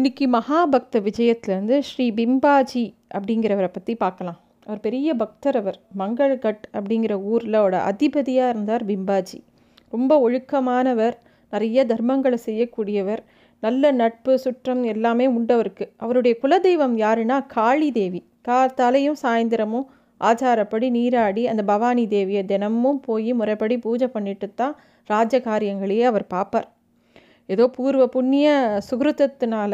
இன்றைக்கி மகாபக்த விஜயத்துலேருந்து ஸ்ரீ பிம்பாஜி அப்படிங்கிறவரை பற்றி பார்க்கலாம். அவர் பெரிய பக்தர் அவர். மங்கள்கட் அப்படிங்கிற ஊரில் அதிபதியாக இருந்தார் பிம்பாஜி. ரொம்ப ஒழுக்கமானவர் நிறைய தர்மங்களை செய்யக்கூடியவர் நல்ல நட்பு சுற்றம் எல்லாமே உண்டவருக்கு. அவருடைய குலதெய்வம் யாருன்னா காளி தேவி. காத்தாலையும் சாயந்தரமும் ஆச்சாரப்படி நீராடி அந்த பவானி தேவியை தினமும் போய் முறைப்படி பூஜை பண்ணிட்டு தான் ராஜ காரியங்களையே அவர் பார்ப்பார். ஏதோ பூர்வ புண்ணிய சுகிருத்தத்தினால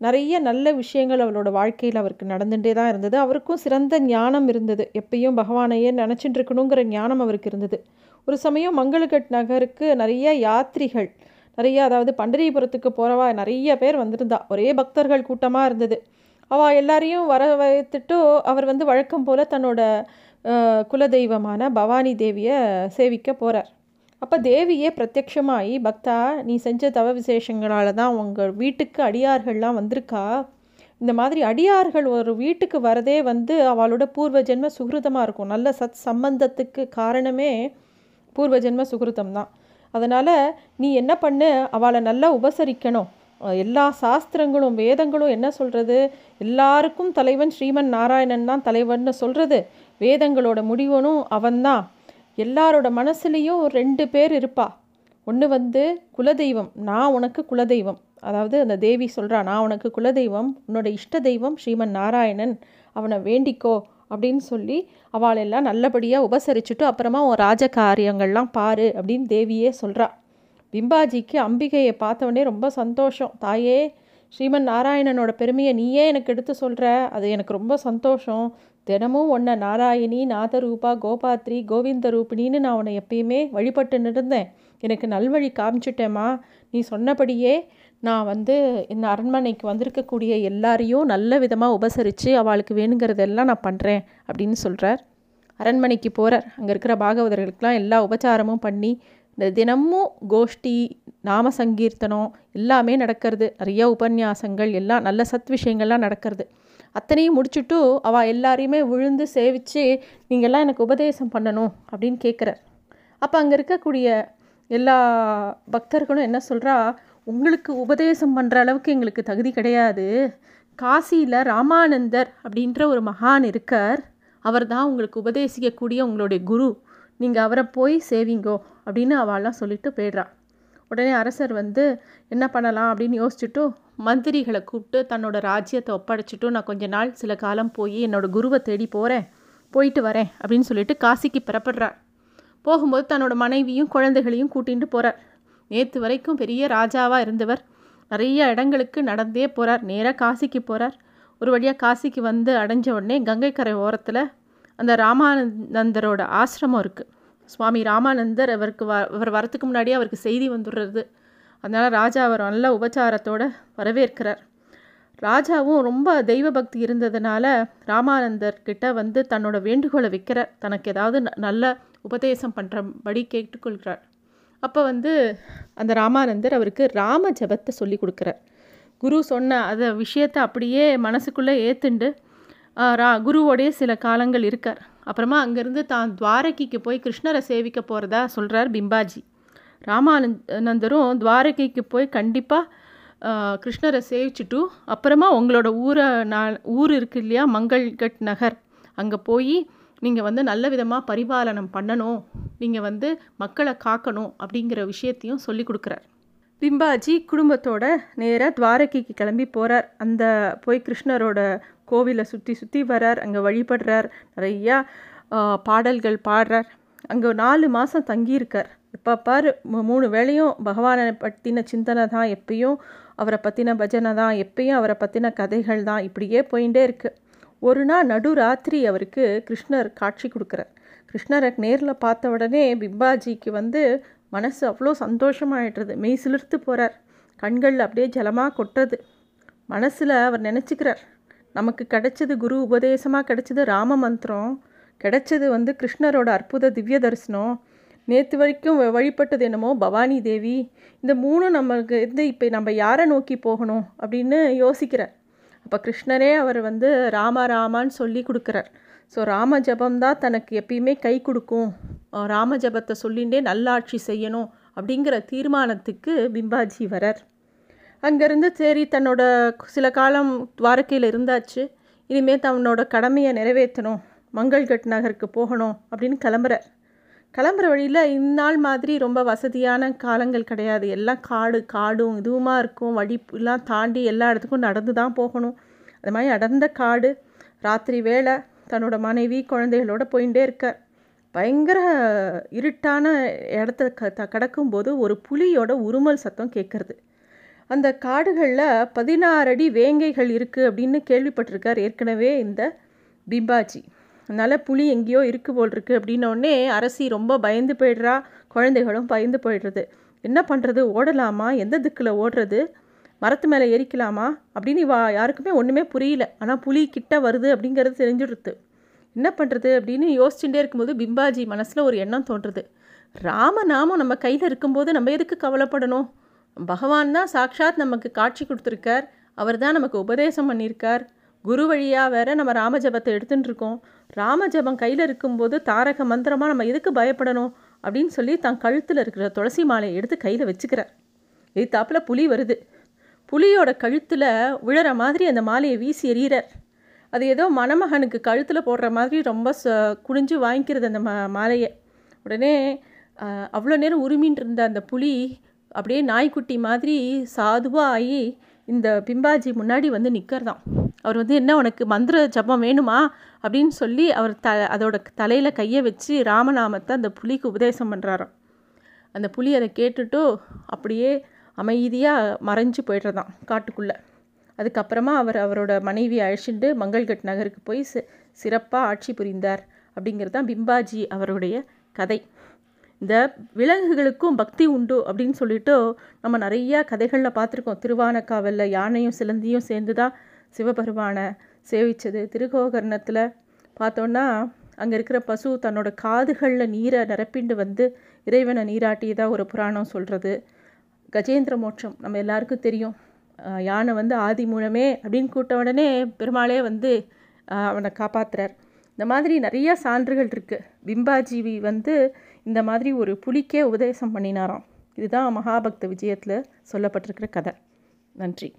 நிறைய நல்ல விஷயங்கள் அவளோட வாழ்க்கையில் அவருக்கு நடந்துகிட்டே தான் இருந்தது. அவருக்கும் சிறந்த ஞானம் இருந்தது. எப்பயும் பகவானையே நினச்சிட்டு இருக்கணுங்கிற ஞானம் அவருக்கு இருந்தது. ஒரு சமயம் மங்களகட் நகருக்கு நிறைய யாத்திரிகள் நிறைய அதாவது பண்டரிபுரத்துக்கு போகிறவா நிறைய பேர் வந்திருந்தா. ஒரே பக்தர்கள் கூட்டமாக இருந்தது. அவள் எல்லாரையும் வர வைத்துட்டு அவர் வந்து வழக்கம் போல் தன்னோட குலதெய்வமான பவானி தேவியை சேவிக்க போகிறார் அப்போ தேவியே பிரத்யக்ஷமாகி பக்தா நீ செஞ்ச தவ விசேஷங்களால் தான் உங்கள் வீட்டுக்கு அடியார்கள்லாம் வந்திருக்கா? இந்த மாதிரி அடியார்கள் ஒரு வீட்டுக்கு வரதே வந்து அவளோட பூர்வ ஜென்ம சுகிருதமாக இருக்கும். நல்ல சத் சம்பந்தத்துக்கு காரணமே பூர்வ ஜென்ம சுகிருதம் தான். அதனால் நீ என்ன பண்ணு? அவளை நல்லா உபசரிக்கணும். எல்லா சாஸ்திரங்களும் வேதங்களும் என்ன சொல்கிறது எல்லாருக்கும் தலைவன் ஸ்ரீமன் நாராயணன் தான் தலைவன் சொல்கிறது வேதங்களோட முடிவனும் அவன்தான் எல்லாரோட மனசுலேயும் ரெண்டு பேர் இருப்பா. ஒன்று வந்து குலதெய்வம் நான் உனக்கு குலதெய்வம். அதாவது அந்த தேவி சொல்கிறா நான் உனக்கு குலதெய்வம் உன்னோட இஷ்ட தெய்வம் ஸ்ரீமன் நாராயணன். அவனை வேண்டிக்கோ. அப்படின்னு சொல்லி அவளெல்லாம் நல்லபடியாக உபசரிச்சுட்டு அப்புறமா உன் ராஜ காரியங்கள்லாம் பாரு அப்படின்னு தேவியே சொல்கிறா பிம்பாஜிக்கு அம்பிகையை பார்த்தவொடனே ரொம்ப சந்தோஷம். தாயே ஸ்ரீமன் நாராயணனோட பெருமையை நீயே எனக்கு எடுத்து சொல்கிற அது எனக்கு ரொம்ப சந்தோஷம். தினமும் உன்னை நாராயணி நாதரூபா கோபாத்ரி கோவிந்த ரூபிணின்னு நான் உன்னை எப்பயுமே வழிபட்டு இருந்தேன் எனக்கு நல்வழி காமிச்சிட்டேம்மா. நீ சொன்னபடியே நான் வந்து இந்த அரண்மனைக்கு வந்திருக்கக்கூடிய எல்லாரையும் நல்ல விதமாக உபசரித்து அவளுக்கு வேணுங்கிறதெல்லாம் நான் பண்ணுறேன் அப்படின்னு சொல்கிறார் அரண்மனைக்கு போகிறார் அங்கே இருக்கிற பாகவதர்களுக்கெல்லாம் எல்லா உபச்சாரமும் பண்ணி இந்த தினமும் கோஷ்டி நாம சங்கீர்த்தனம் எல்லாமே நடக்கிறது. நிறைய உபன்யாசங்கள் எல்லாம் நல்ல சத் விஷயங்கள்லாம் நடக்கிறது. அத்தனையும் முடிச்சுட்டு அவள் எல்லாரையுமே விழுந்து சேவித்து நீங்கள்லாம் எனக்கு உபதேசம் பண்ணணும் அப்படின்னு கேட்குறார் அப்போ அங்கே இருக்கக்கூடிய எல்லா பக்தர்களும் என்ன சொல்கிறா உங்களுக்கு உபதேசம் பண்ணுற அளவுக்கு எங்களுக்கு தகுதி கிடையாது. காசியில் ராமானந்தர் அப்படின்ற ஒரு மகான் இருக்கார். அவர் தான் உங்களுக்கு உபதேசிக்கக்கூடிய உங்களுடைய குரு. நீங்கள் அவரை போய் சேவிங்கோ அப்படின்னு அவள்லாம் சொல்லிட்டு போயிடுறான் உடனே அரசர் வந்து என்ன பண்ணலாம்? அப்படின்னு யோசிச்சுட்டு மந்திரிகளை கூப்பிட்டு தன்னோட ராஜ்யத்தை ஒப்படைச்சிட்டு நான் கொஞ்ச நாள் சில காலம் போய் என்னோடய குருவை தேடி போகிறேன் போயிட்டு வரேன் அப்படின்னு சொல்லிட்டு காசிக்கு புறப்படுறார். போகும்போது தன்னோட மனைவியும் குழந்தைகளையும் கூட்டிகிட்டு போகிறார் நேற்று வரைக்கும் பெரிய ராஜாவாக இருந்தவர். நிறைய இடங்களுக்கு நடந்தே போகிறார் நேராக காசிக்கு போகிறார் ஒரு வழியாக காசிக்கு வந்து அடைஞ்ச உடனே கங்கைக்கரை ஓரத்தில் அந்த ராமானந்தரோட ஆசிரமம் இருக்குது சுவாமி ராமானந்தர் அவருக்கு வ அவர் வரத்துக்கு முன்னாடியே அவருக்கு செய்தி வந்துடுறது. அதனால் ராஜா அவர் நல்ல உபச்சாரத்தோடு வரவேற்கிறார். ராஜாவும் ரொம்ப தெய்வ பக்தி இருந்ததுனால ராமானந்தர்கிட்ட வந்து தன்னோட வேண்டுகோளை வைக்கிறார். தனக்கு ஏதாவது நல்ல உபதேசம் பண்ணுறபடி கேட்டுக்கொள்கிறார். அப்போ வந்து அந்த ராமானந்தர் அவருக்கு ராம ஜபத்தை சொல்லி கொடுக்குறார். குரு சொன்ன அந்த விஷயத்தை அப்படியே மனசுக்குள்ளே ஏற்றுண்டு ரா குருவோடைய சில காலங்கள் இருக்கார். அப்புறமா அங்கேருந்து தான் துவாரகைக்கு போய் கிருஷ்ணரை சேவிக்க போகிறதா சொல்கிறார் பிம்பாஜி. ராமானந்தரும் துவாரகைக்கு போய் கண்டிப்பாக கிருஷ்ணரை சேவிச்சுட்டு அப்புறமா உங்களோட ஊரை நான் ஊர் இருக்கு இல்லையா மங்கள்கட் நகர். அங்கே போய் நீங்கள் வந்து நல்ல விதமாக பரிபாலனம் பண்ணணும். நீங்கள் வந்து மக்களை காக்கணும் அப்படிங்கிற விஷயத்தையும் சொல்லி கொடுக்குறார். பிம்பாஜி குடும்பத்தோட நேராக துவாரகைக்கு கிளம்பி போகிறார் அந்த போய் கிருஷ்ணரோட கோவிலை சுற்றி சுற்றி வரார் அங்கே வழிபடுறார் நிறையா பாடல்கள் பாடுறார். அங்கே நாலு மாதம் தங்கியிருக்கார். இப்போ பாரு மூணு வேளையும் பகவானை பற்றின சிந்தனை தான் எப்பயும் அவரை பற்றின பஜனை தான் எப்பயும் அவரை பற்றின கதைகள் தான் இப்படியே போயிட்டே இருக்குது ஒரு நாள் நடுராத்திரி அவருக்கு கிருஷ்ணர் காட்சி கொடுக்குறார். கிருஷ்ணரை நேரில் பார்த்த உடனே பிம்பாஜிக்கு வந்து மனசு அவ்வளோ சந்தோஷமாயிடுறது. மெய் சிலிர்த்து போகிறார் கண்கள் அப்படியே ஜலமாக கொட்டுறது. மனசில் அவர் நினச்சிக்கிறார் நமக்கு கிடைச்சது குரு உபதேசமாக கிடைச்சது ராம மந்திரம் கிடைச்சது வந்து கிருஷ்ணரோட அற்புத திவ்ய தரிசனம். நேற்று வரைக்கும் வழிபட்டது என்னமோ பவானி தேவி. இந்த மூணும் நம்மளுக்கு இருந்து இப்போ நம்ம யாரை நோக்கி போகணும் அப்படின்னு யோசிக்கிறார். அப்போ கிருஷ்ணரே அவர் வந்து ராம ராமான்னு சொல்லி கொடுக்குறார். ஸோ ராம ஜபம் தான் தனக்கு எப்பயுமே கை கொடுக்கும். ராம ஜபத்தை சொல்லிகிட்டே நல்லாட்சி செய்யணும் அப்படிங்கிற தீர்மானத்துக்கு பிம்பாஜி வரர் அங்கேருந்து சரி தன்னோட சில காலம் துவாரக்கையில் இருந்தாச்சு. இனிமேல் தன்னோட கடமையை நிறைவேற்றணும். மங்கள்கட் நகருக்கு போகணும் அப்படின்னு கிளம்புறார். கிளம்புற வழியில் இந்நாள் மாதிரி ரொம்ப வசதியான காலங்கள் கிடையாது. எல்லாம் காடு காடும் இதுவுமா இருக்கும். வழி தாண்டி எல்லா இடத்துக்கும் நடந்து தான் போகணும். அது மாதிரி அடர்ந்த காடு ராத்திரி வேலை தன்னோட மனைவி குழந்தைகளோட போயிட்டே இருக்கார். பயங்கர இருட்டான இடத்த க கடக்கும்போது ஒரு புலியோட உருமல் சத்தம் கேட்குறது. அந்த காடுகளில் பதினாறு அடி வேங்கைகள் இருக்குது அப்படின்னு கேள்விப்பட்டிருக்கார் ஏற்கனவே இந்த பிம்பாஜி. அதனால் புலி எங்கேயோ இருக்கு போல் இருக்குது அப்படின்னோடனே அரசி ரொம்ப பயந்து போயிடுறா குழந்தைகளும் பயந்து போயிடுறது. என்ன பண்ணுறது ஓடலாமா? எந்த திக்கில் ஓடுறது? மரத்து மேலே ஏறிக்கலாமா? அப்படின்னு வா யாருக்குமே ஒன்றுமே புரியல. ஆனால் புலி கிட்ட வருது அப்படிங்கிறது தெரிஞ்சுடுது என்ன பண்ணுறது அப்படின்னு யோசிச்சுட்டே இருக்கும்போது பிம்பாஜி மனசில் ஒரு எண்ணம் தோன்றுறது ராமநாமம் நம்ம கையில் இருக்கும்போது நம்ம எதுக்கு கவலைப்படணும்? பகவான் தான் சாக்ஷாத் நமக்கு காட்சி கொடுத்துருக்கார். அவர் தான் நமக்கு உபதேசம் பண்ணியிருக்கார். குரு வழியாக வேற நம்ம ராமஜபத்தை எடுத்துகிட்டு இருக்கோம். ராமஜபம் கையில் இருக்கும்போது தாரக மந்திரமாக நம்ம எதுக்கு பயப்படணும்? அப்படின்னு சொல்லி தன் கழுத்தில் இருக்கிற துளசி மாலையை எடுத்து கையில் வச்சுக்கிறார். தாப்பில் புலி வருது. புலியோட கழுத்தில் விழற மாதிரி அந்த மாலையை வீசி எறிகிறார். அது ஏதோ மணமகனுக்கு கழுத்தில் போடுற மாதிரி ரொம்ப ச குடிஞ்சு வாங்கிக்கிறது அந்த மா மாலையை. உடனே அவ்வளோ நேரம் உரிமின்ட்டு இருந்த அந்த புலி அப்படியே நாய்க்குட்டி மாதிரி சாதுவாக ஆகி இந்த பிம்பாஜி முன்னாடி வந்து நிற்கிறதான் அவர் வந்து என்ன உனக்கு மந்திர ஜபம் வேணுமா? அப்படின்னு சொல்லி அவர் த அதோட தலையில் கையை வச்சு ராமநாமத்தை அந்த புலிக்கு உபதேசம் பண்ணுறாராம் அந்த புலி அதை கேட்டுட்டு அப்படியே அமைதியாக மறைஞ்சு போய்டுறதான் காட்டுக்குள்ளே. அதுக்கப்புறமா அவர் அவரோட மனைவி அழைச்சிட்டு மங்கள்கட் நகருக்கு போய் சிறப்பாக ஆட்சி புரிந்தார் அப்படிங்கிறது தான் பிம்பாஜி அவருடைய கதை. இந்த விலங்குகளுக்கும் பக்தி உண்டு அப்படின்னு சொல்லிட்டு நம்ம நிறையா கதைகளில் பார்த்துருக்கோம். திருவானக்காவலில் யானையும் சிலந்தியும் சேர்ந்து தான் சிவபெருமானை சேவித்தது திருகோகர்ணத்தில் பார்த்தோன்னா அங்கே இருக்கிற பசு தன்னோட காதுகளில் நீரை நிரப்பிண்டு வந்து இறைவனை நீராட்டியதாக ஒரு புராணம் சொல்கிறது கஜேந்திர மோட்சம் நம்ம எல்லாருக்கும் தெரியும். யானை வந்து ஆதி மூலமே அப்படின்னு கூட்ட உடனே பெருமாளே வந்து அவனை காப்பாற்றுறார் இந்த மாதிரி நிறையா சான்றுகள் இருக்குது பிம்பாஜீவி வந்து இந்த மாதிரி ஒரு புலிக்கே உபதேசம் பண்ணினாராம். இதுதான் மகாபக்த விஜயத்தில் சொல்லப்பட்டிருக்கிற கதை. நன்றி.